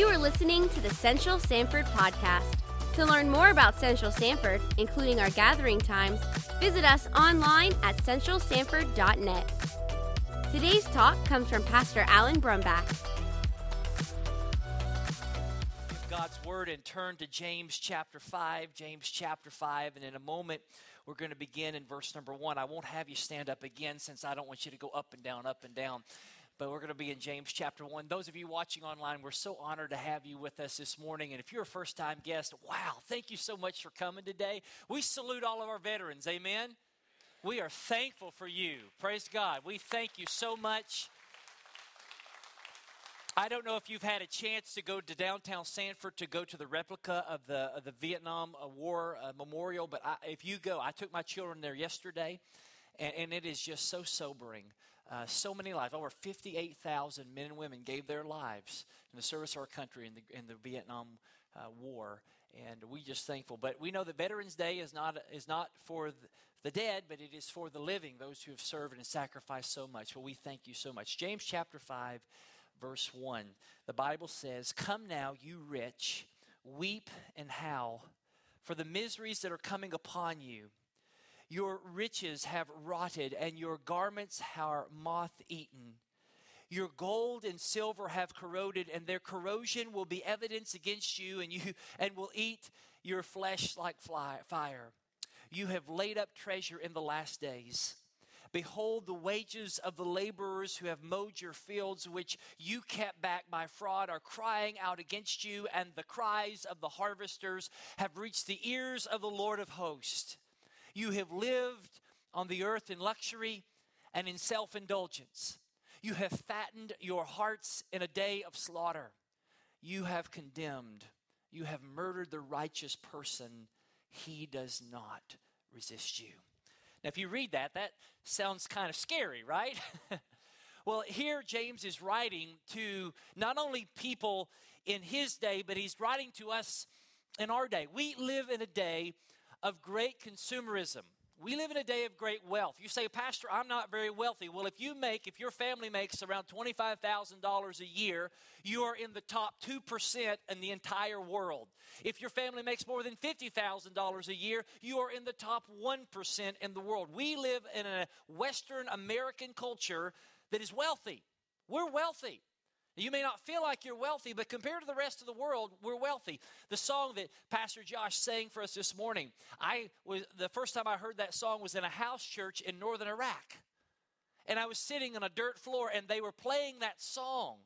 You are listening to the Central Sanford Podcast. To learn more about Central Sanford, including our gathering times, visit us online at centralsanford.net. Today's talk comes from Pastor Alan Brumback. God's Word and turn to James chapter 5. James chapter 5. And in a moment, we're going to begin in verse number 1. I won't have you stand up again since I don't want you to go up and down, up and down but we're going to be in James chapter 1. Those of you watching online, we're so honored to have you with us this morning. And if you're a first time guest, wow, thank you so much for coming today. We salute all of our veterans, amen. We are thankful for you. Praise God. We thank you so much. I don't know if you've had a chance to go to downtown Sanford to go to the replica of the, of the Vietnam War uh, Memorial, but I, if you go, I took my children there yesterday, and, and it is just so sobering. Uh, so many lives, over 58,000 men and women gave their lives in the service of our country in the, in the Vietnam uh, War. And we just thankful. But we know that Veterans Day is not, is not for the dead, but it is for the living, those who have served and sacrificed so much. Well, we thank you so much. James chapter 5, verse 1. The Bible says, Come now, you rich, weep and howl for the miseries that are coming upon you. Your riches have rotted, and your garments are moth eaten. Your gold and silver have corroded, and their corrosion will be evidence against you, and you and will eat your flesh like fly, fire. You have laid up treasure in the last days. Behold, the wages of the laborers who have mowed your fields, which you kept back by fraud, are crying out against you, and the cries of the harvesters have reached the ears of the Lord of hosts. You have lived on the earth in luxury and in self indulgence. You have fattened your hearts in a day of slaughter. You have condemned. You have murdered the righteous person. He does not resist you. Now, if you read that, that sounds kind of scary, right? well, here James is writing to not only people in his day, but he's writing to us in our day. We live in a day of great consumerism. We live in a day of great wealth. You say, Pastor, I'm not very wealthy. Well, if you make, if your family makes around $25,000 a year, you are in the top 2% in the entire world. If your family makes more than $50,000 a year, you are in the top 1% in the world. We live in a Western American culture that is wealthy. We're wealthy. You may not feel like you're wealthy, but compared to the rest of the world, we're wealthy. The song that Pastor Josh sang for us this morning, I was the first time I heard that song was in a house church in northern Iraq. And I was sitting on a dirt floor and they were playing that song.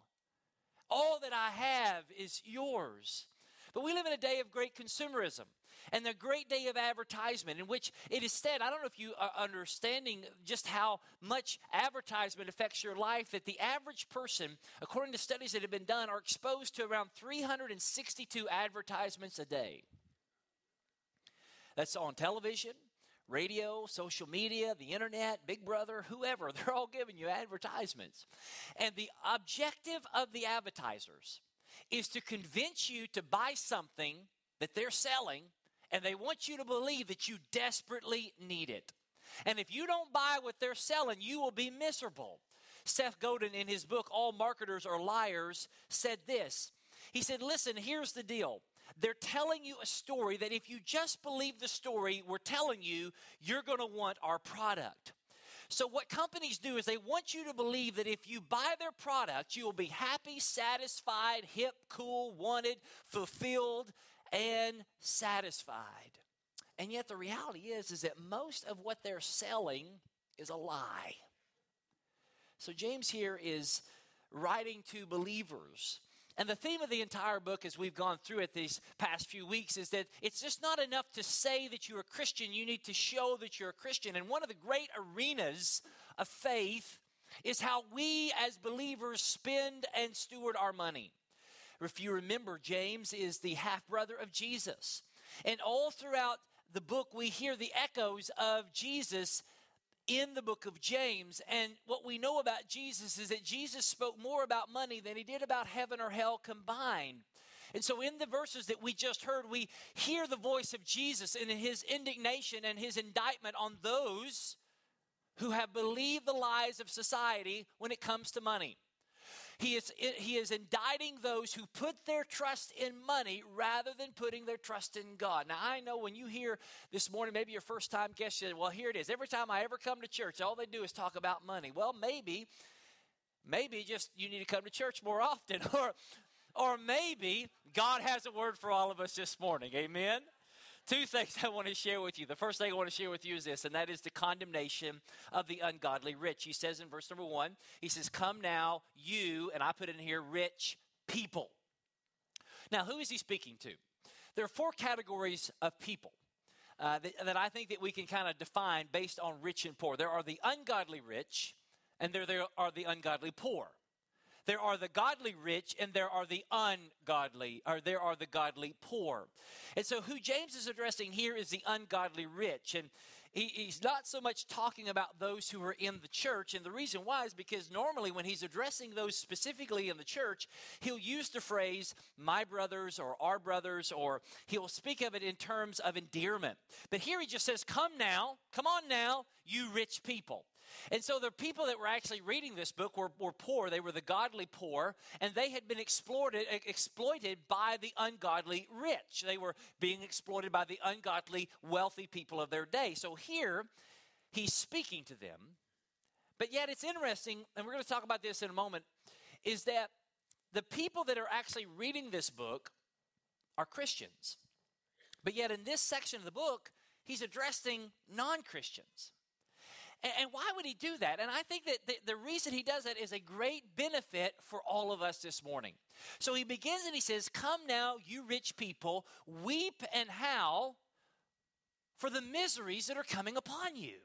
All that I have is yours. But we live in a day of great consumerism and the great day of advertisement in which it is said, I don't know if you are understanding just how much advertisement affects your life, that the average person, according to studies that have been done, are exposed to around 362 advertisements a day. That's on television, radio, social media, the internet, Big Brother, whoever, they're all giving you advertisements. And the objective of the advertisers is to convince you to buy something that they're selling and they want you to believe that you desperately need it. And if you don't buy what they're selling, you will be miserable. Seth Godin, in his book, All Marketers Are Liars, said this. He said, Listen, here's the deal. They're telling you a story that if you just believe the story we're telling you, you're going to want our product. So, what companies do is they want you to believe that if you buy their product, you will be happy, satisfied, hip, cool, wanted, fulfilled, and satisfied. And yet the reality is is that most of what they're selling is a lie. So James here is writing to believers. And the theme of the entire book, as we've gone through it these past few weeks, is that it's just not enough to say that you're a Christian. You need to show that you're a Christian. And one of the great arenas of faith is how we as believers spend and steward our money. If you remember, James is the half brother of Jesus. And all throughout the book, we hear the echoes of Jesus in the book of James. And what we know about Jesus is that Jesus spoke more about money than he did about heaven or hell combined. And so, in the verses that we just heard, we hear the voice of Jesus in his indignation and his indictment on those who have believed the lies of society when it comes to money. He is, he is indicting those who put their trust in money rather than putting their trust in God. Now, I know when you hear this morning, maybe your first time guest, said, well, here it is. Every time I ever come to church, all they do is talk about money. Well, maybe, maybe just you need to come to church more often. Or, or maybe God has a word for all of us this morning. Amen? Two things I want to share with you. The first thing I want to share with you is this, and that is the condemnation of the ungodly rich. He says in verse number one, he says, Come now, you, and I put in here, rich people. Now, who is he speaking to? There are four categories of people. Uh, that, that I think that we can kind of define based on rich and poor. There are the ungodly rich, and there, there are the ungodly poor. There are the godly rich and there are the ungodly, or there are the godly poor. And so, who James is addressing here is the ungodly rich. And he, he's not so much talking about those who are in the church. And the reason why is because normally, when he's addressing those specifically in the church, he'll use the phrase, my brothers or our brothers, or he'll speak of it in terms of endearment. But here he just says, Come now, come on now, you rich people. And so the people that were actually reading this book were, were poor. They were the godly poor, and they had been exploited, exploited by the ungodly rich. They were being exploited by the ungodly wealthy people of their day. So here, he's speaking to them. But yet it's interesting, and we're going to talk about this in a moment, is that the people that are actually reading this book are Christians. But yet in this section of the book, he's addressing non Christians. And, why would he do that? And I think that the reason he does that is a great benefit for all of us this morning. So he begins and he says, Come now, you rich people, weep and howl for the miseries that are coming upon you.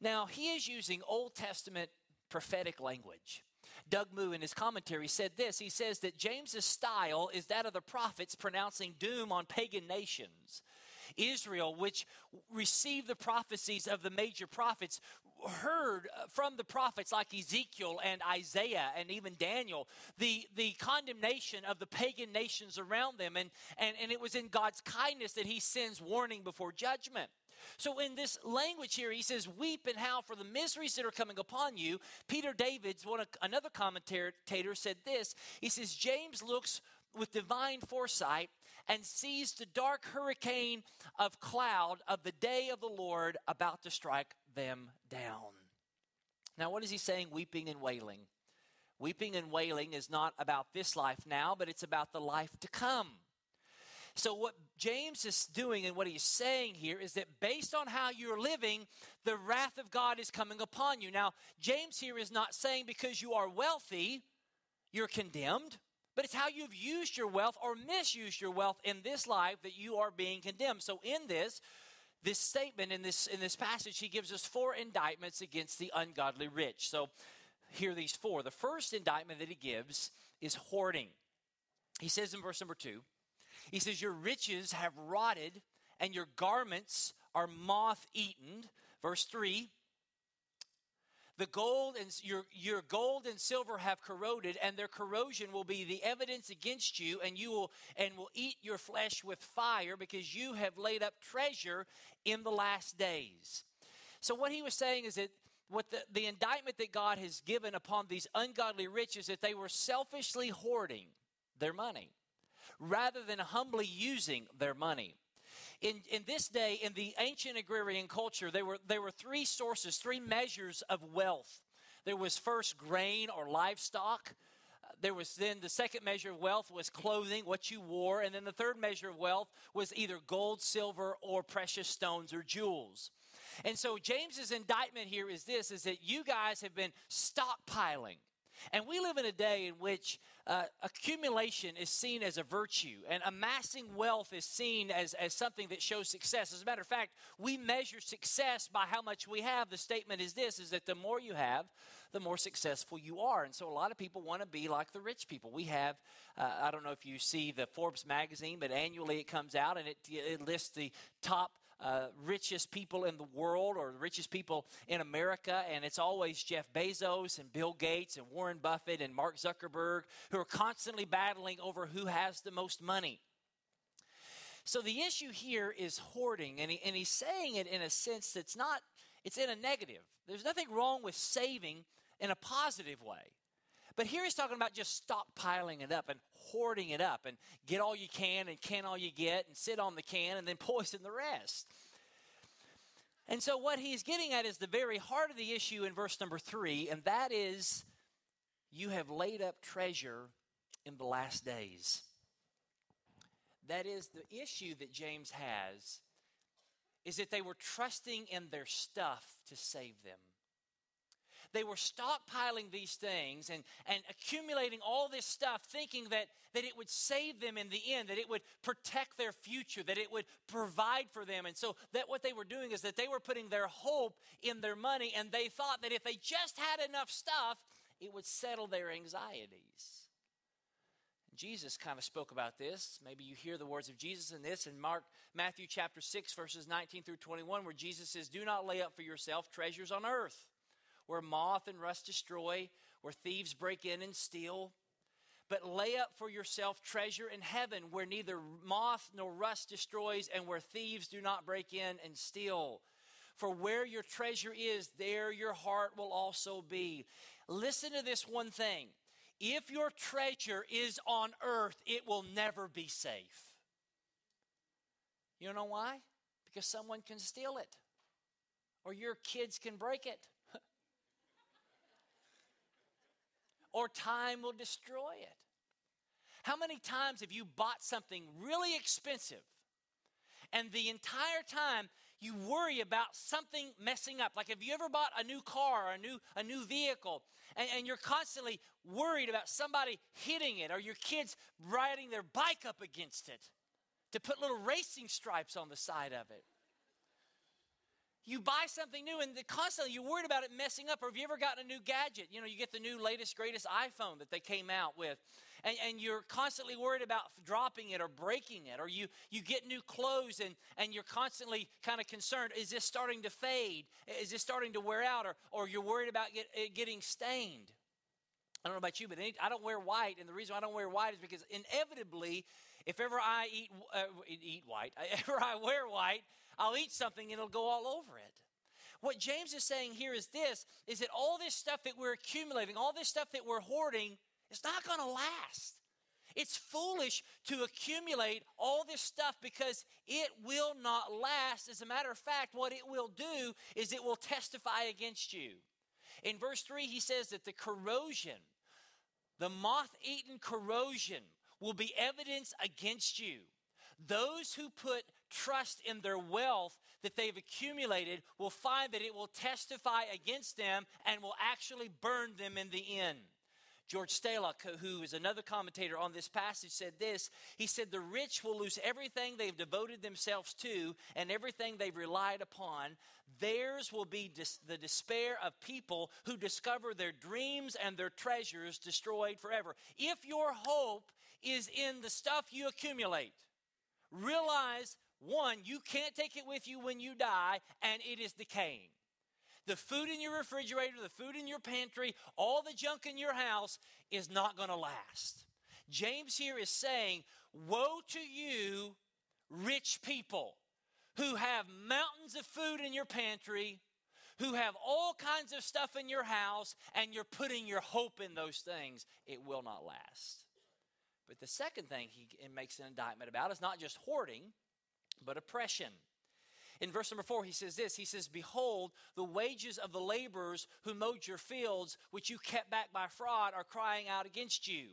Now, he is using Old Testament prophetic language. Doug Moo, in his commentary, said this. He says that James's style is that of the prophets pronouncing doom on pagan nations. Israel, which received the prophecies of the major prophets, heard uh, from the prophets like Ezekiel and Isaiah and even Daniel the, the condemnation of the pagan nations around them. And, and, and it was in God's kindness that he sends warning before judgment. So, in this language here, he says, Weep and howl for the miseries that are coming upon you. Peter Davids, one, another commentator, said this. He says, James looks with divine foresight and sees the dark hurricane of cloud of the day of the Lord about to strike them down. Now, what is he saying, weeping and wailing? Weeping and wailing is not about this life now, but it's about the life to come. So, what James is doing and what he's saying here is that based on how you're living, the wrath of God is coming upon you. Now, James here is not saying because you are wealthy, you're condemned. But it's how you've used your wealth or misused your wealth in this life that you are being condemned. So in this, this statement in this in this passage, he gives us four indictments against the ungodly rich. So here are these four. The first indictment that he gives is hoarding. He says in verse number two, he says, Your riches have rotted, and your garments are moth eaten. Verse three, the gold and your, your gold and silver have corroded, and their corrosion will be the evidence against you, and you will and will eat your flesh with fire, because you have laid up treasure in the last days. So what he was saying is that what the, the indictment that God has given upon these ungodly riches that they were selfishly hoarding their money rather than humbly using their money in, in this day, in the ancient agrarian culture, there were, there were three sources, three measures of wealth. There was first grain or livestock. There was then the second measure of wealth was clothing, what you wore. And then the third measure of wealth was either gold, silver, or precious stones or jewels. And so James's indictment here is this is that you guys have been stockpiling. And we live in a day in which uh, accumulation is seen as a virtue, and amassing wealth is seen as, as something that shows success. As a matter of fact, we measure success by how much we have. The statement is this is that the more you have, the more successful you are. And so a lot of people want to be like the rich people. We have, uh, I don't know if you see the Forbes magazine, but annually it comes out and it, it lists the top uh, richest people in the world or the richest people in America, and it's always Jeff Bezos and Bill Gates and Warren Buffett and Mark Zuckerberg who are constantly battling over who has the most money. So the issue here is hoarding, and, he, and he's saying it in a sense that's not, it's in a negative. There's nothing wrong with saving in a positive way. But here he's talking about just stockpiling it up and hoarding it up and get all you can and can all you get and sit on the can and then poison the rest. And so, what he's getting at is the very heart of the issue in verse number three, and that is you have laid up treasure in the last days. That is the issue that James has is that they were trusting in their stuff to save them. They were stockpiling these things and, and accumulating all this stuff, thinking that, that it would save them in the end, that it would protect their future, that it would provide for them. And so that what they were doing is that they were putting their hope in their money, and they thought that if they just had enough stuff, it would settle their anxieties. Jesus kind of spoke about this. Maybe you hear the words of Jesus in this in Mark Matthew chapter 6 verses 19 through 21 where Jesus says, "Do not lay up for yourself treasures on earth, where moth and rust destroy, where thieves break in and steal, but lay up for yourself treasure in heaven, where neither moth nor rust destroys and where thieves do not break in and steal." For where your treasure is, there your heart will also be. Listen to this one thing if your treasure is on earth, it will never be safe. You know why? Because someone can steal it, or your kids can break it, or time will destroy it. How many times have you bought something really expensive and the entire time you worry about something messing up. Like have you ever bought a new car or a new a new vehicle and, and you're constantly worried about somebody hitting it or your kids riding their bike up against it to put little racing stripes on the side of it. You buy something new and constantly you're worried about it messing up. Or have you ever gotten a new gadget? You know, you get the new latest, greatest iPhone that they came out with and, and you're constantly worried about dropping it or breaking it, or you, you get new clothes and, and you're constantly kind of concerned is this starting to fade? Is this starting to wear out? Or, or you're worried about get, it getting stained. I don't know about you, but I don't wear white, and the reason I don't wear white is because inevitably, if ever I eat uh, eat white, ever I wear white, I'll eat something and it'll go all over it. What James is saying here is this: is that all this stuff that we're accumulating, all this stuff that we're hoarding, it's not going to last. It's foolish to accumulate all this stuff because it will not last. As a matter of fact, what it will do is it will testify against you. In verse 3, he says that the corrosion, the moth eaten corrosion, will be evidence against you. Those who put trust in their wealth that they've accumulated will find that it will testify against them and will actually burn them in the end. George Stulac, who is another commentator on this passage, said this. He said, The rich will lose everything they've devoted themselves to and everything they've relied upon. Theirs will be dis- the despair of people who discover their dreams and their treasures destroyed forever. If your hope is in the stuff you accumulate, realize one, you can't take it with you when you die, and it is decaying the food in your refrigerator, the food in your pantry, all the junk in your house is not going to last. James here is saying, Woe to you, rich people, who have mountains of food in your pantry, who have all kinds of stuff in your house, and you're putting your hope in those things. It will not last. But the second thing he makes an indictment about is not just hoarding, but oppression. In verse number four, he says this He says, Behold, the wages of the laborers who mowed your fields, which you kept back by fraud, are crying out against you.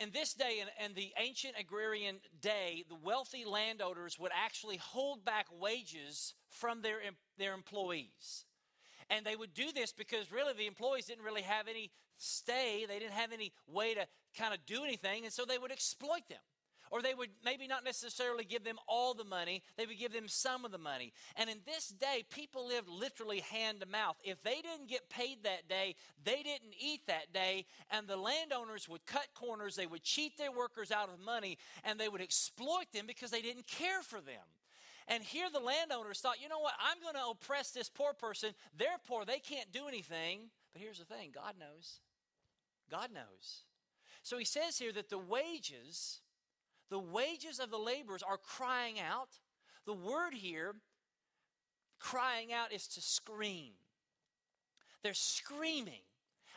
In, this day, in, in the ancient agrarian day, the wealthy landowners would actually hold back wages from their, their employees. And they would do this because really the employees didn't really have any stay. They didn't have any way to kind of do anything. And so they would exploit them. Or they would maybe not necessarily give them all the money, they would give them some of the money. And in this day, people lived literally hand to mouth. If they didn't get paid that day, they didn't eat that day. And the landowners would cut corners, they would cheat their workers out of money, and they would exploit them because they didn't care for them. And here the landowners thought, you know what, I'm going to oppress this poor person. They're poor, they can't do anything. But here's the thing God knows. God knows. So he says here that the wages the wages of the laborers are crying out. The word here, crying out, is to scream. They're screaming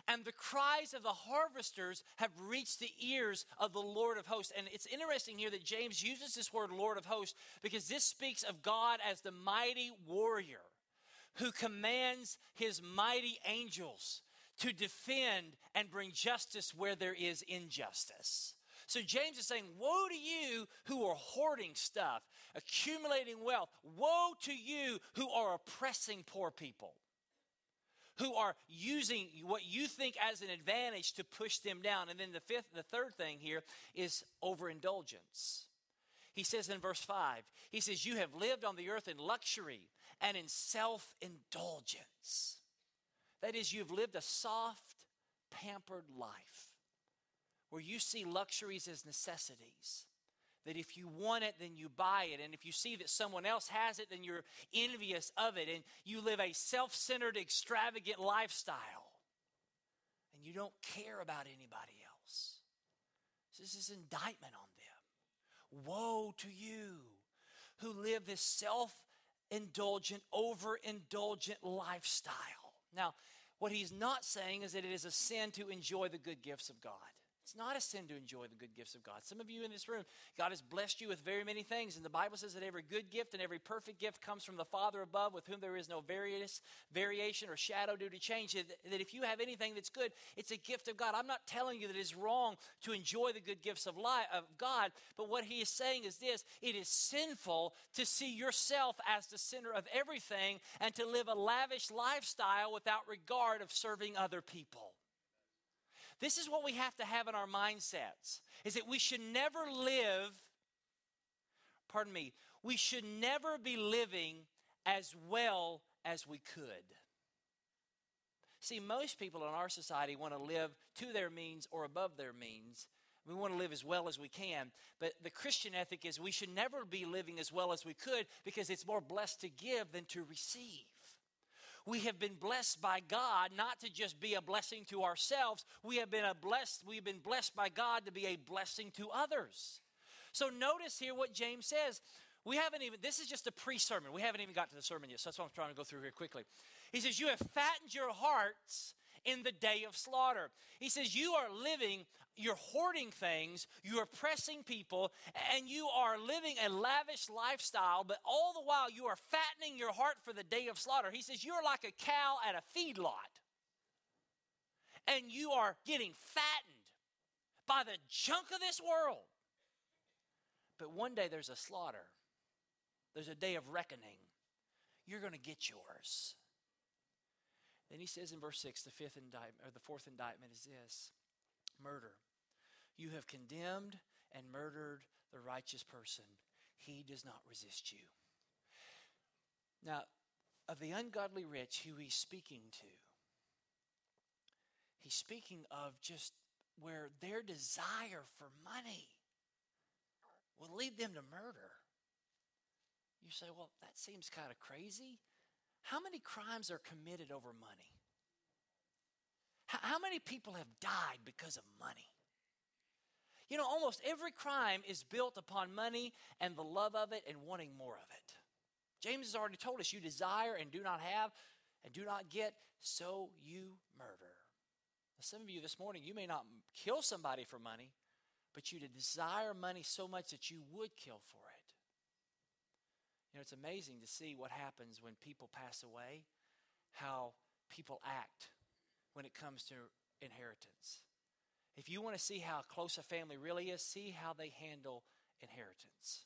and the cries of the harvesters have reached the ears of the Lord of hosts. And it's interesting here that James uses this word Lord of hosts because this speaks of God as the mighty warrior who commands his mighty angels to defend and bring justice where there is injustice. So James is saying, Woe to you who are hoarding stuff, accumulating wealth. Woe to you who are oppressing poor people who are using what you think as an advantage to push them down. And then the fifth, the third thing here is overindulgence. He says in verse 5, he says, You have lived on the earth in luxury and in self indulgence. That is, you've lived a soft, pampered life where you see luxuries as necessities that if you want it, then you buy it. And if you see that someone else has it, then you're envious of it. And you live a self centered, extravagant lifestyle. And you don't care about anybody else. This is indictment on them. Woe to you who live this self indulgent, overindulgent lifestyle. Now, what he's not saying is that it is a sin to enjoy the good gifts of God. It's not a sin to enjoy the good gifts of God. Some of you in this room, God has blessed you with very many things. And the Bible says that every good gift and every perfect gift comes from the Father above, with whom there is no various, variation or shadow due to change. That if you have anything that's good, it's a gift of God. I'm not telling you that it's wrong to enjoy the good gifts of, of God, but what he is saying is this it is sinful to see yourself as the center of everything and to live a lavish lifestyle without regard of serving other people. This is what we have to have in our mindsets is that we should never live pardon me, we should never be living as well as we could. See, most people in our society want to live to their means or above their means. We want to live as well as we can. But the Christian ethic is we should never be living as well as we could because it's more blessed to give than to receive we have been blessed by God not to just be a blessing to ourselves. We have been a blessed, we've been blessed by God to be a blessing to others. So notice here what James says. We haven't even, this is just a pre sermon. We haven't even got to the sermon yet. So that's what I'm trying to go through here quickly. He says, You have fattened your hearts in the day of slaughter. He says, You are living, you're hoarding things, you are pressing people, and you are living a lavish lifestyle, but all the while you are fattening your heart for the day of slaughter. He says, You're like a cow at a feedlot, and you are getting fattened by the junk of this world. But one day there's a slaughter, there's a day of reckoning. You're going to get yours. Then he says in verse 6, the fifth indictment, or the fourth indictment is this murder. You have condemned and murdered the righteous person. He does not resist you. Now, of the ungodly rich who he's speaking to, he's speaking of just where their desire for money will lead them to murder. You say, well, that seems kind of crazy. How many crimes are committed over money? How many people have died because of money? You know, almost every crime is built upon money and the love of it and wanting more of it. James has already told us you desire and do not have and do not get, so you murder. Some of you this morning, you may not kill somebody for money, but you desire money so much that you would kill for it. Know, it's amazing to see what happens when people pass away, how people act when it comes to inheritance. If you want to see how close a family really is, see how they handle inheritance.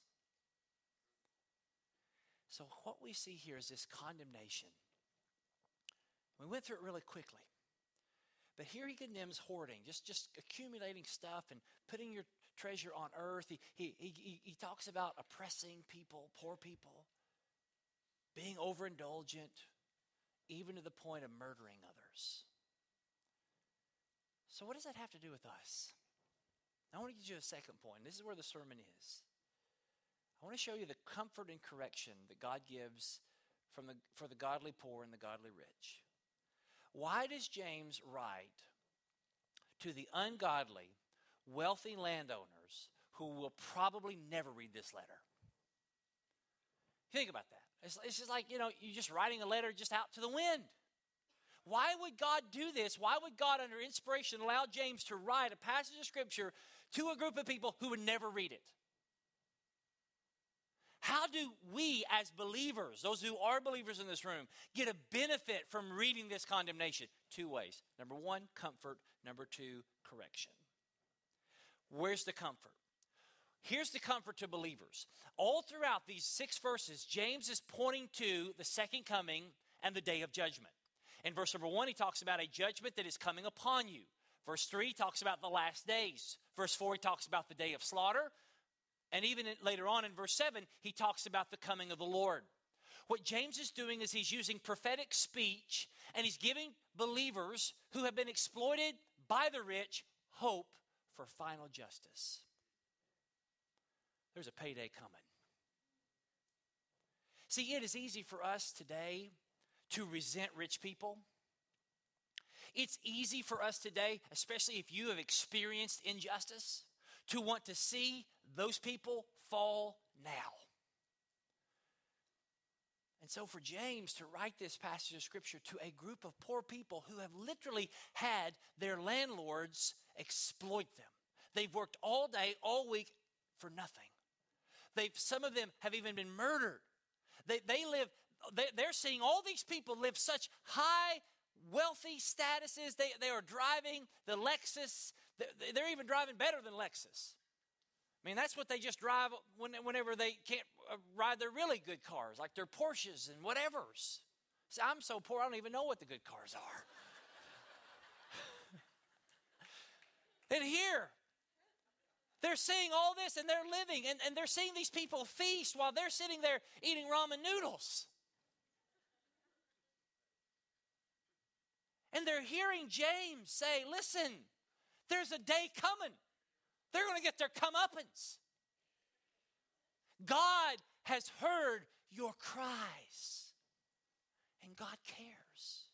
So, what we see here is this condemnation. We went through it really quickly. But here he condemns hoarding, just, just accumulating stuff and putting your treasure on earth. He, he, he, he talks about oppressing people, poor people, being overindulgent, even to the point of murdering others. So, what does that have to do with us? I want to give you a second point. This is where the sermon is. I want to show you the comfort and correction that God gives from the, for the godly poor and the godly rich. Why does James write to the ungodly wealthy landowners who will probably never read this letter. Think about that. It's, it's just like, you know, you're just writing a letter just out to the wind. Why would God do this? Why would God, under inspiration, allow James to write a passage of Scripture to a group of people who would never read it? How do we, as believers, those who are believers in this room, get a benefit from reading this condemnation? Two ways. Number one, comfort. Number two, correction. Where's the comfort? Here's the comfort to believers. All throughout these six verses, James is pointing to the second coming and the day of judgment. In verse number one, he talks about a judgment that is coming upon you. Verse three talks about the last days. Verse four, he talks about the day of slaughter. And even later on in verse 7, he talks about the coming of the Lord. What James is doing is he's using prophetic speech and he's giving believers who have been exploited by the rich hope for final justice. There's a payday coming. See, it is easy for us today to resent rich people. It's easy for us today, especially if you have experienced injustice, to want to see those people fall now. So, for James to write this passage of scripture to a group of poor people who have literally had their landlords exploit them, they've worked all day, all week for nothing. They've, some of them have even been murdered. They, they live, they, they're seeing all these people live such high, wealthy statuses. They, they are driving the Lexus. They're even driving better than Lexus. I mean, that's what they just drive whenever they can't Uh, ride their really good cars, like their Porsches and whatevers. See, I'm so poor, I don't even know what the good cars are. and here, they're seeing all this and they're living, and, and they're seeing these people feast while they're sitting there eating ramen noodles. And they're hearing James say, Listen, there's a day coming they're going to get their comeuppance. God has heard your cries, and God cares.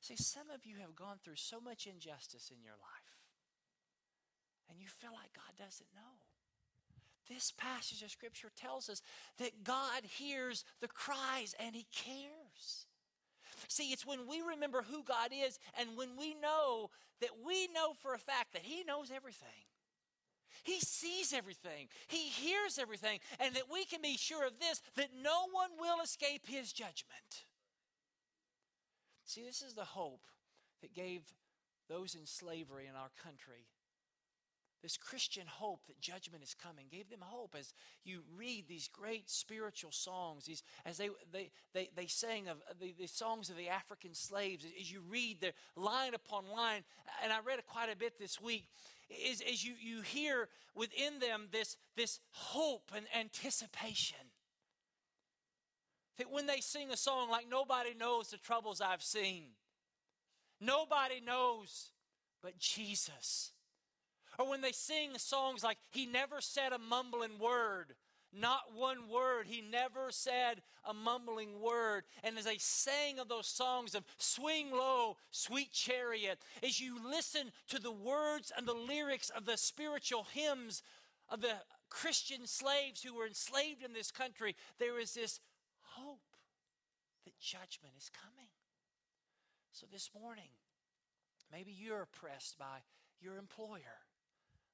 See, some of you have gone through so much injustice in your life, and you feel like God doesn't know. This passage of Scripture tells us that God hears the cries and He cares. See, it's when we remember who God is and when we know that we know for a fact that He knows everything. He sees everything. He hears everything. And that we can be sure of this that no one will escape His judgment. See, this is the hope that gave those in slavery in our country this Christian hope that judgment is coming gave them hope as you read these great spiritual songs, these, as they, they, they, they sang of the, the songs of the African slaves, as you read the line upon line, and I read quite a bit this week, is as you, you hear within them this, this hope and anticipation. That when they sing a song like Nobody Knows the Troubles I've Seen, nobody knows but Jesus or when they sing songs like, He never said a mumbling word. Not one word. He never said a mumbling word. And as they sang of those songs of Swing Low, Sweet Chariot, as you listen to the words and the lyrics of the spiritual hymns of the Christian slaves who were enslaved in this country, there is this hope that judgment is coming. So this morning, maybe you're oppressed by your employer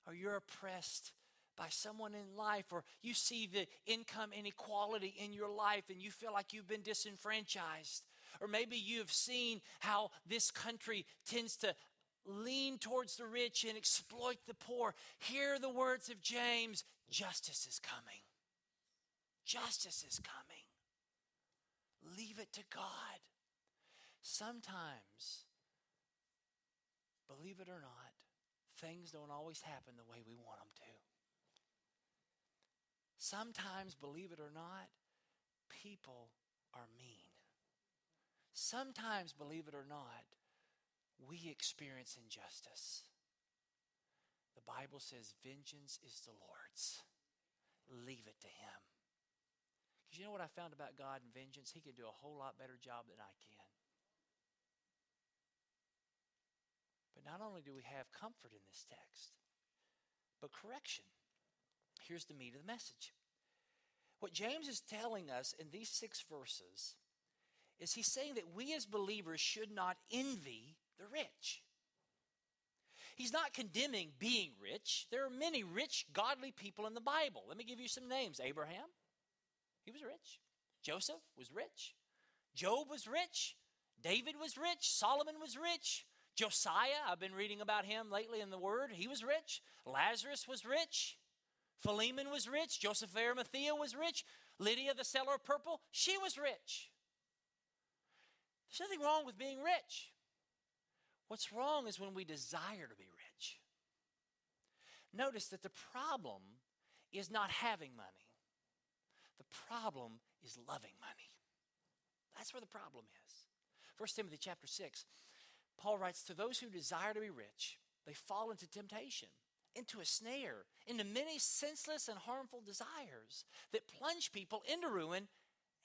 or you're oppressed by someone in life, or you see the income inequality in your life and you feel like you've been disenfranchised, or maybe you've seen how this country tends to lean towards the rich and exploit the poor. Hear the words of James justice is coming. Justice is coming. Leave it to God. Sometimes, believe it or not, things don't always happen the way we want them to. Sometimes, believe it or not, people are mean. Sometimes, believe it or not, we experience injustice. The Bible says, Vengeance is the Lord's. Leave it to Him. Because you know what I found about God and vengeance? He can do a whole lot better job than I can. But not only do we have comfort in this text, but correction. Here's the meat of the message. What James is telling us in these six verses is he's saying that we as believers should not envy the rich. He's not condemning being rich. There are many rich, godly people in the Bible. Let me give you some names Abraham, he was rich. Joseph was rich. Job was rich. David was rich. Solomon was rich. Josiah, I've been reading about him lately in the Word. He was rich. Lazarus was rich. Philemon was rich. Joseph of Arimathea was rich. Lydia, the seller of purple, she was rich. There's nothing wrong with being rich. What's wrong is when we desire to be rich. Notice that the problem is not having money, the problem is loving money. That's where the problem is. 1 Timothy chapter 6, Paul writes, To those who desire to be rich, they fall into temptation, into a snare, into many senseless and harmful desires that plunge people into ruin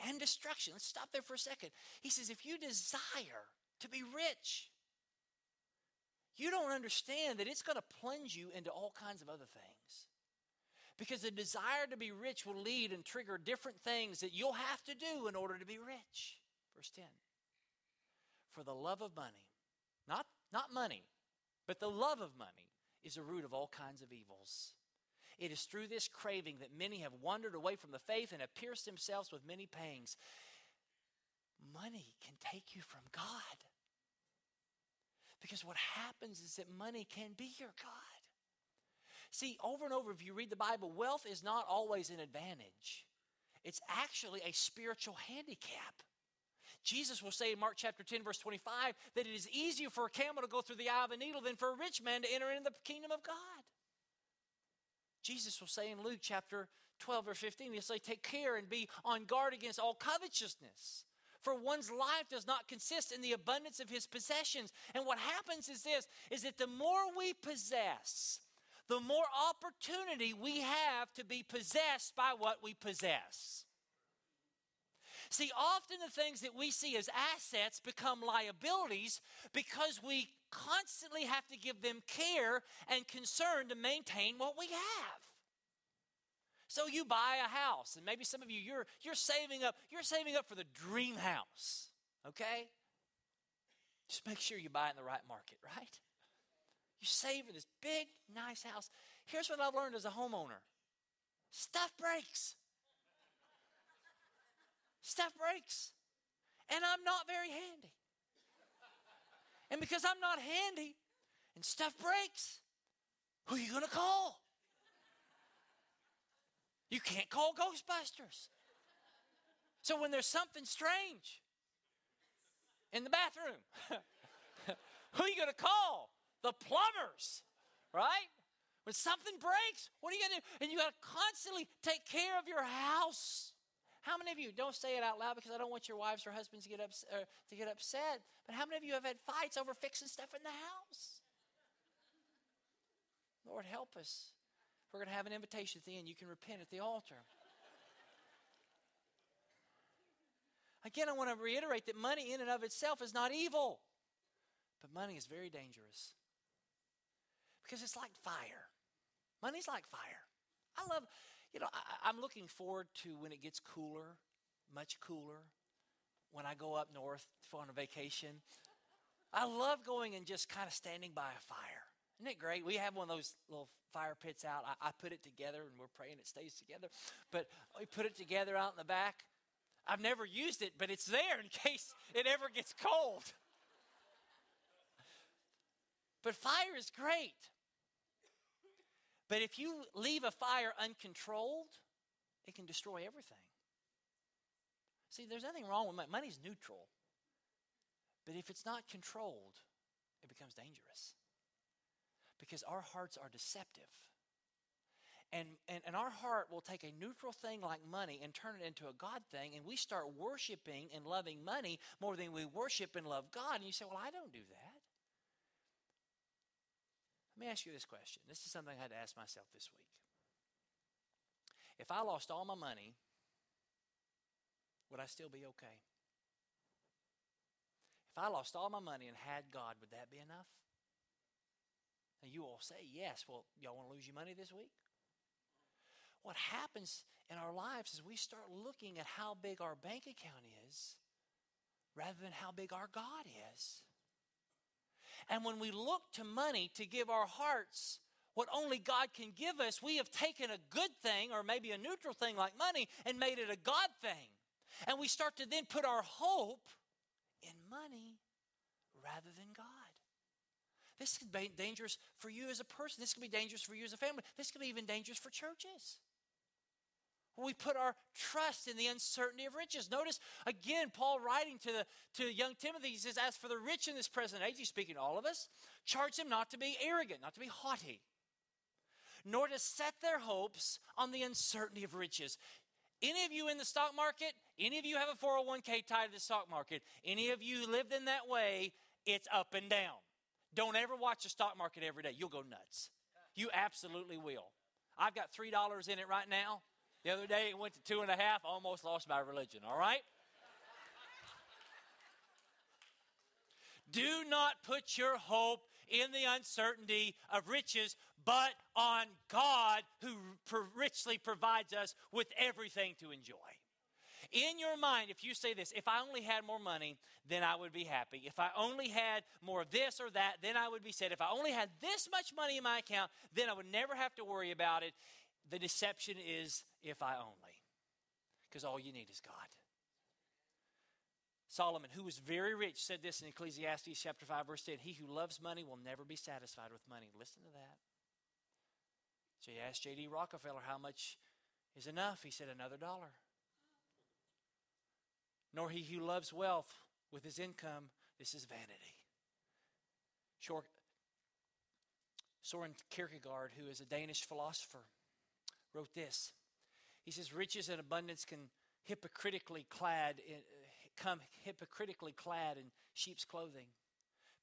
and destruction. Let's stop there for a second. He says, If you desire to be rich, you don't understand that it's going to plunge you into all kinds of other things. Because the desire to be rich will lead and trigger different things that you'll have to do in order to be rich. Verse 10 For the love of money, not, not money, but the love of money is the root of all kinds of evils. It is through this craving that many have wandered away from the faith and have pierced themselves with many pangs. Money can take you from God. Because what happens is that money can be your God. See, over and over, if you read the Bible, wealth is not always an advantage, it's actually a spiritual handicap. Jesus will say in Mark chapter 10, verse 25, that it is easier for a camel to go through the eye of a needle than for a rich man to enter into the kingdom of God. Jesus will say in Luke chapter 12 or 15, he'll say, Take care and be on guard against all covetousness. For one's life does not consist in the abundance of his possessions. And what happens is this is that the more we possess, the more opportunity we have to be possessed by what we possess. See, often the things that we see as assets become liabilities because we constantly have to give them care and concern to maintain what we have. So you buy a house, and maybe some of you you're you're saving up, you're saving up for the dream house. Okay? Just make sure you buy it in the right market, right? You save for this big, nice house. Here's what I've learned as a homeowner. Stuff breaks. Stuff breaks. And I'm not very handy. And because I'm not handy and stuff breaks, who are you going to call? You can't call Ghostbusters. So when there's something strange in the bathroom, who are you going to call? The plumbers, right? When something breaks, what are you going to do? And you got to constantly take care of your house. How many of you don't say it out loud because I don't want your wives or husbands to get ups, to get upset? But how many of you have had fights over fixing stuff in the house? Lord, help us. We're going to have an invitation at the end. You can repent at the altar. Again, I want to reiterate that money in and of itself is not evil, but money is very dangerous because it's like fire. Money's like fire. I love, you know, I, am looking forward to when it gets cooler, much cooler, when I go up north for on a vacation. I love going and just kind of standing by a fire. Isn't it great? We have one of those little fire pits out. I, I put it together and we're praying it stays together. But we put it together out in the back. I've never used it, but it's there in case it ever gets cold. But fire is great. But if you leave a fire uncontrolled, it can destroy everything. See, there's nothing wrong with money. Money's neutral. But if it's not controlled, it becomes dangerous. Because our hearts are deceptive. And, and, and our heart will take a neutral thing like money and turn it into a God thing, and we start worshiping and loving money more than we worship and love God. And you say, Well, I don't do that. Let me ask you this question. This is something I had to ask myself this week. If I lost all my money, would I still be okay? If I lost all my money and had God, would that be enough? And you all say, yes. Well, y'all want to lose your money this week? What happens in our lives is we start looking at how big our bank account is rather than how big our God is. And when we look to money to give our hearts what only God can give us, we have taken a good thing or maybe a neutral thing like money and made it a God thing. And we start to then put our hope in money rather than God. This could be dangerous for you as a person. This could be dangerous for you as a family. This could be even dangerous for churches. We put our trust in the uncertainty of riches. Notice again, Paul writing to the to young Timothy, he says, As for the rich in this present age, he's speaking to all of us, charge them not to be arrogant, not to be haughty, nor to set their hopes on the uncertainty of riches. Any of you in the stock market, any of you have a 401k tied to the stock market, any of you lived in that way, it's up and down. Don't ever watch the stock market every day. You'll go nuts. You absolutely will. I've got $3 in it right now. The other day it went to two and a half, almost lost my religion, all right? Do not put your hope in the uncertainty of riches, but on God who richly provides us with everything to enjoy. In your mind, if you say this, if I only had more money, then I would be happy. If I only had more of this or that, then I would be sad. If I only had this much money in my account, then I would never have to worry about it. The deception is if I only, because all you need is God. Solomon, who was very rich, said this in Ecclesiastes chapter 5, verse 10 He who loves money will never be satisfied with money. Listen to that. So he asked J.D. Rockefeller, How much is enough? He said, Another dollar. Nor he who loves wealth with his income, this is vanity. Short, Soren Kierkegaard, who is a Danish philosopher, wrote this. He says, Riches and abundance can hypocritically clad in, come hypocritically clad in sheep's clothing,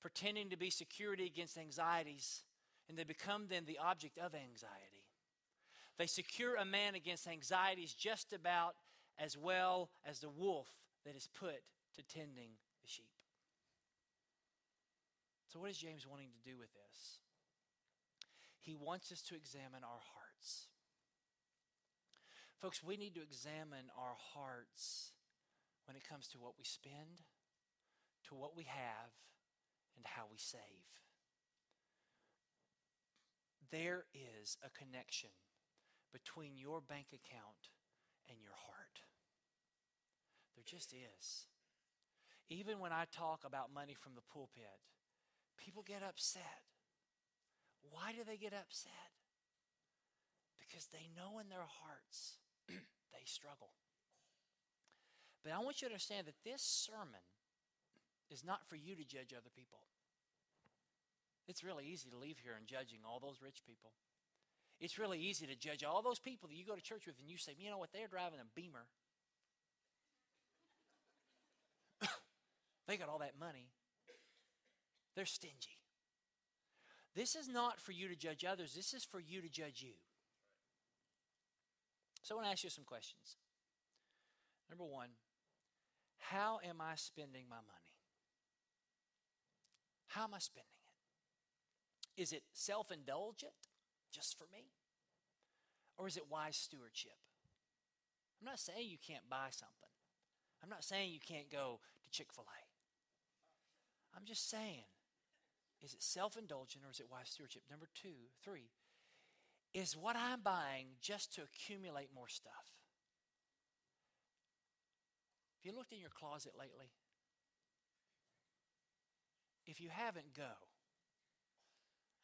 pretending to be security against anxieties, and they become then the object of anxiety. They secure a man against anxieties just about as well as the wolf that is put to tending the sheep. So, what is James wanting to do with this? He wants us to examine our hearts. Folks, we need to examine our hearts when it comes to what we spend, to what we have, and how we save. There is a connection between your bank account and your heart. There just is. Even when I talk about money from the pulpit, people get upset. Why do they get upset? Because they know in their hearts they struggle. But I want you to understand that this sermon is not for you to judge other people. It's really easy to leave here and judging all those rich people. It's really easy to judge all those people that you go to church with and you say, you know what, they're driving a beamer. they got all that money. They're stingy. This is not for you to judge others, this is for you to judge you. So I want to ask you some questions. Number one, how am I spending my money? How am I spending it? Is it self indulgent, just for me? Or is it wise stewardship? I'm not saying you can't buy something, I'm not saying you can't go to Chick fil A. I'm just saying, is it self indulgent or is it wise stewardship? Number two, three, is what I'm buying just to accumulate more stuff? Have you looked in your closet lately? If you haven't, go.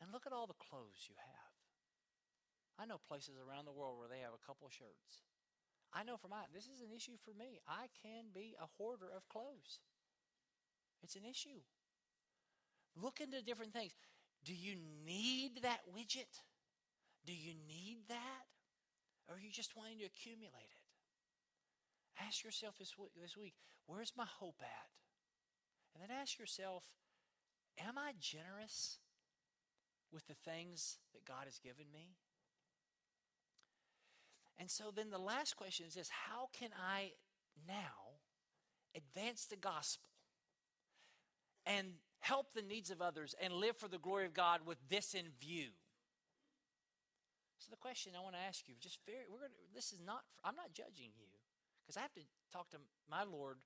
And look at all the clothes you have. I know places around the world where they have a couple shirts. I know for my this is an issue for me. I can be a hoarder of clothes. It's an issue. Look into different things. Do you need that widget? Do you need that? Or are you just wanting to accumulate it? Ask yourself this week, this week where's my hope at? And then ask yourself, am I generous with the things that God has given me? And so then the last question is this how can I now advance the gospel and help the needs of others and live for the glory of God with this in view? So the question I want to ask you, just very, we're gonna, this is not, I'm not judging you because I have to talk to my Lord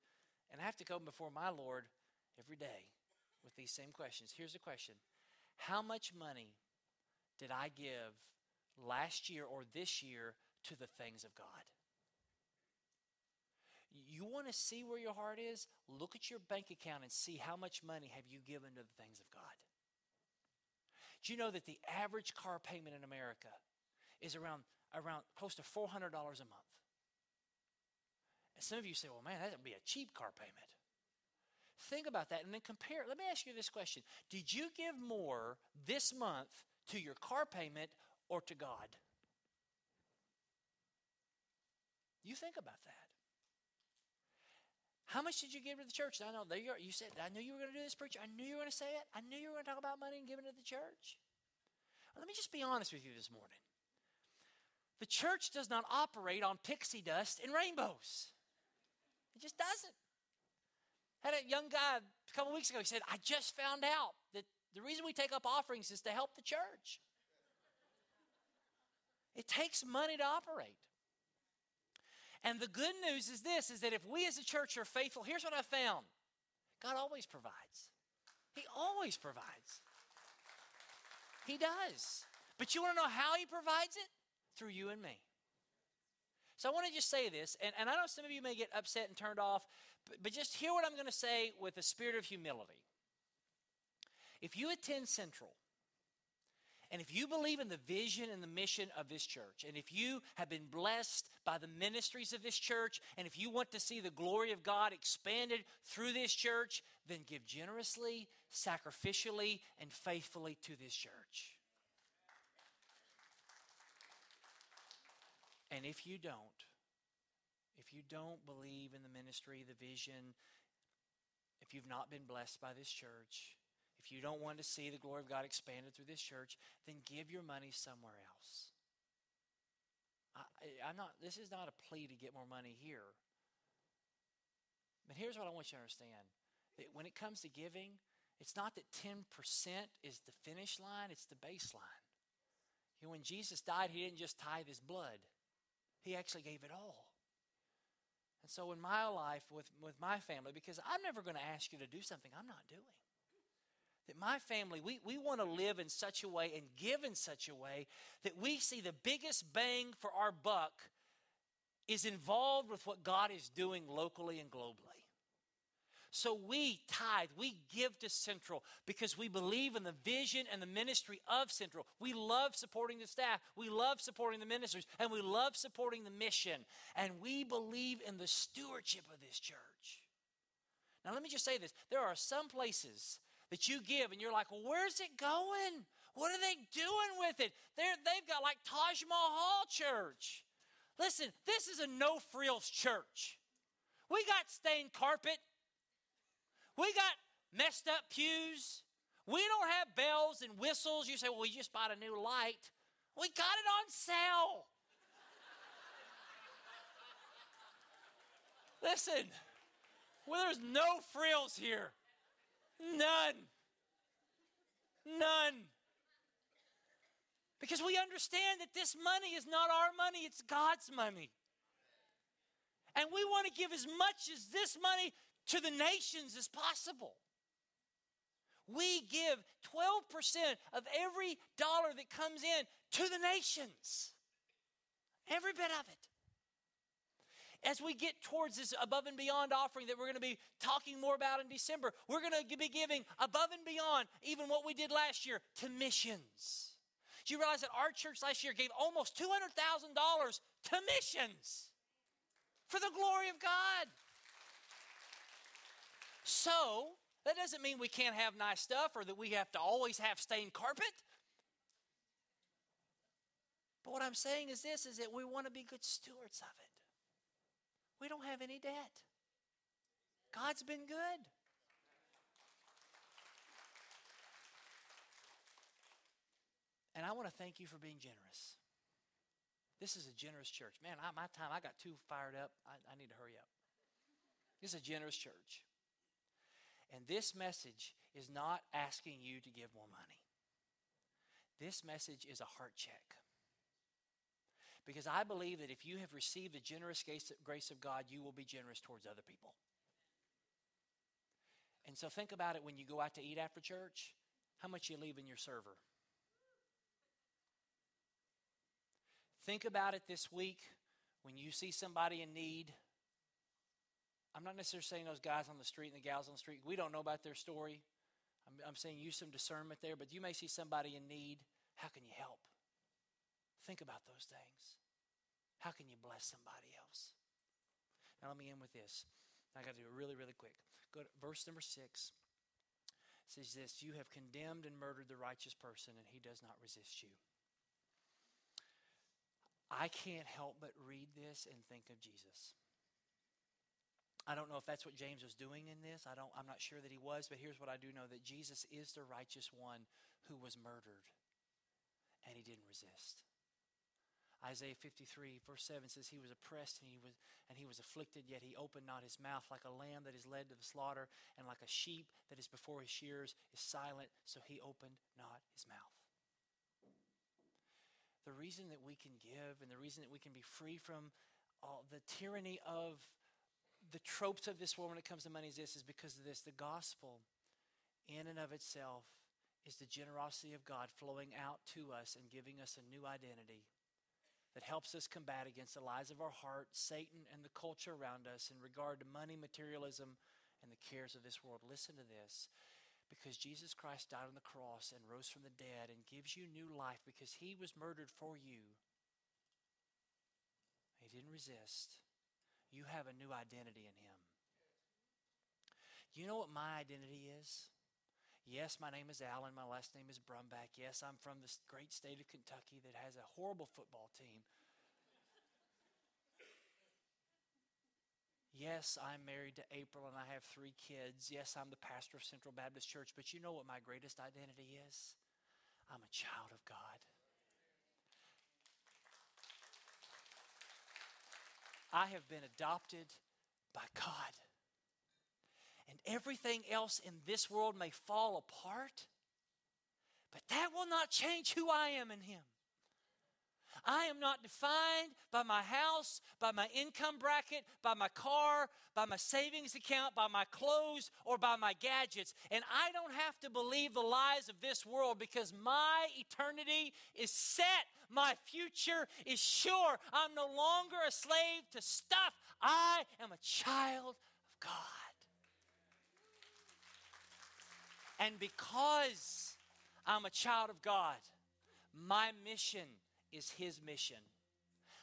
And I have to come before my Lord every day with these same questions. Here's the question How much money did I give last year or this year to the things of God? You want to see where your heart is? Look at your bank account and see how much money have you given to the things of God. Do you know that the average car payment in America is around around close to $400 a month? And some of you say, well, man, that would be a cheap car payment. Think about that and then compare. Let me ask you this question Did you give more this month to your car payment or to God? You think about that. How much did you give to the church? I know there you are. You said, I knew you were going to do this, preacher. I knew you were going to say it. I knew you were going to talk about money and giving to the church. Let me just be honest with you this morning. The church does not operate on pixie dust and rainbows. It just doesn't. Had a young guy a couple weeks ago, he said, I just found out that the reason we take up offerings is to help the church. It takes money to operate. And the good news is this is that if we as a church are faithful, here's what I found. God always provides. He always provides. He does. But you want to know how he provides it? Through you and me. So I want to just say this, and, and I know some of you may get upset and turned off, but, but just hear what I'm going to say with a spirit of humility. If you attend Central, and if you believe in the vision and the mission of this church, and if you have been blessed by the ministries of this church, and if you want to see the glory of God expanded through this church, then give generously, sacrificially, and faithfully to this church. And if you don't, if you don't believe in the ministry, the vision, if you've not been blessed by this church, if you don't want to see the glory of God expanded through this church, then give your money somewhere else. I, am not, this is not a plea to get more money here. But here's what I want you to understand that when it comes to giving, it's not that 10% is the finish line, it's the baseline. You know, when Jesus died, he didn't just tithe his blood. He actually gave it all. And so in my life with, with my family, because I'm never going to ask you to do something I'm not doing. That my family, we, we want to live in such a way and give in such a way that we see the biggest bang for our buck is involved with what God is doing locally and globally. So we tithe, we give to Central because we believe in the vision and the ministry of Central. We love supporting the staff, we love supporting the ministers, and we love supporting the mission. And we believe in the stewardship of this church. Now, let me just say this there are some places that you give and you're like, well, where's it going? What are they doing with it? They're, they've got like Taj Mahal Church. Listen, this is a no frills church. We got stained carpet. We got messed up pews. We don't have bells and whistles. You say, well, we just bought a new light. We got it on sale. Listen, well, there's no frills here. None. None. Because we understand that this money is not our money, it's God's money. And we want to give as much as this money to the nations as possible. We give 12% of every dollar that comes in to the nations. Every bit of it. As we get towards this above and beyond offering that we're going to be talking more about in December, we're going to be giving above and beyond even what we did last year to missions. Do you realize that our church last year gave almost $200,000 to missions for the glory of God? So, that doesn't mean we can't have nice stuff or that we have to always have stained carpet. But what I'm saying is this is that we want to be good stewards of it. We don't have any debt. God's been good. And I want to thank you for being generous. This is a generous church. Man, I, my time, I got too fired up. I, I need to hurry up. This is a generous church. And this message is not asking you to give more money. This message is a heart check. Because I believe that if you have received the generous grace of God, you will be generous towards other people. And so think about it when you go out to eat after church, how much you leave in your server. Think about it this week when you see somebody in need. I'm not necessarily saying those guys on the street and the gals on the street, we don't know about their story. I'm, I'm saying use some discernment there, but you may see somebody in need. How can you help? Think about those things. How can you bless somebody else? Now, let me end with this. I got to do it really, really quick. Go to verse number six. Says this You have condemned and murdered the righteous person, and he does not resist you. I can't help but read this and think of Jesus. I don't know if that's what James was doing in this. I don't I'm not sure that he was, but here's what I do know that Jesus is the righteous one who was murdered and he didn't resist. Isaiah 53, verse 7 says, He was oppressed and he was, and he was afflicted, yet he opened not his mouth, like a lamb that is led to the slaughter, and like a sheep that is before his shears is silent, so he opened not his mouth. The reason that we can give and the reason that we can be free from all the tyranny of the tropes of this world when it comes to money is this is because of this. The gospel, in and of itself, is the generosity of God flowing out to us and giving us a new identity that helps us combat against the lies of our heart, Satan, and the culture around us in regard to money, materialism, and the cares of this world. Listen to this. Because Jesus Christ died on the cross and rose from the dead and gives you new life because he was murdered for you. He didn't resist. You have a new identity in him. You know what my identity is? Yes, my name is Allen. My last name is Brumback. Yes, I'm from this great state of Kentucky that has a horrible football team. Yes, I'm married to April and I have three kids. Yes, I'm the pastor of Central Baptist Church. But you know what my greatest identity is? I'm a child of God. I have been adopted by God and everything else in this world may fall apart, but that will not change who I am in Him. I am not defined by my house, by my income bracket, by my car, by my savings account, by my clothes, or by my gadgets. And I don't have to believe the lies of this world because my eternity is set. My future is sure. I'm no longer a slave to stuff. I am a child of God. And because I'm a child of God, my mission is His mission.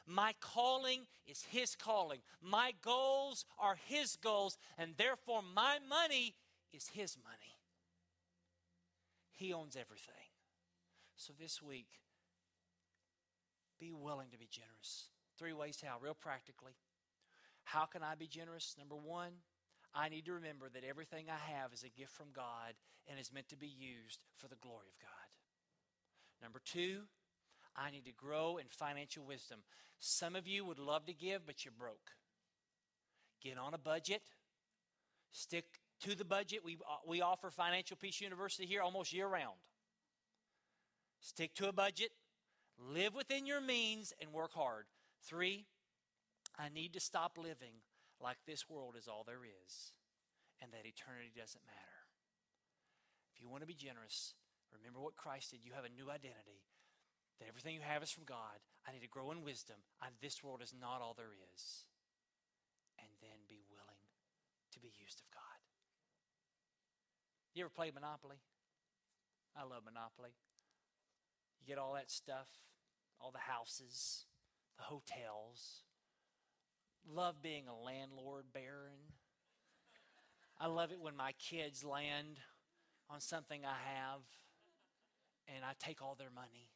My calling is His calling. My goals are His goals, and therefore my money is His money. He owns everything. So this week, be willing to be generous. Three ways how, real practically. How can I be generous? Number one, I need to remember that everything I have is a gift from God and is meant to be used for the glory of God. Number two, I need to grow in financial wisdom. Some of you would love to give, but you're broke. Get on a budget, stick to the budget. We, uh, we offer Financial Peace University here almost year round. Stick to a budget, live within your means, and work hard. Three, I need to stop living like this world is all there is and that eternity doesn't matter. If you want to be generous, remember what Christ did. You have a new identity, everything you have is from God. I need to grow in wisdom. I, this world is not all there is. And then be willing to be used of God. You ever play Monopoly? I love Monopoly. You get all that stuff, all the houses, the hotels, love being a landlord baron. I love it when my kids land on something I have and I take all their money.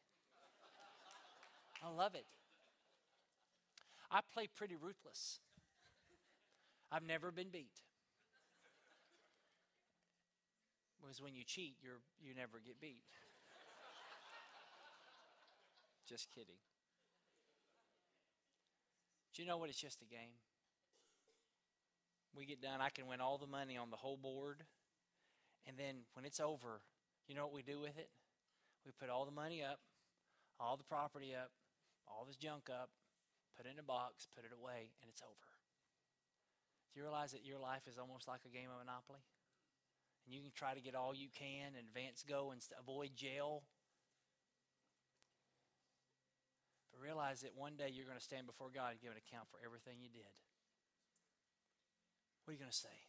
I love it. I play pretty ruthless. I've never been beat. Because when you cheat, you're, you never get beat. Just kidding. Do you know what? It's just a game. We get done, I can win all the money on the whole board. And then when it's over, you know what we do with it? We put all the money up, all the property up, all this junk up, put it in a box, put it away, and it's over. Do you realize that your life is almost like a game of Monopoly? and you can try to get all you can and advance go and avoid jail. But realize that one day you're going to stand before God and give an account for everything you did. What are you going to say?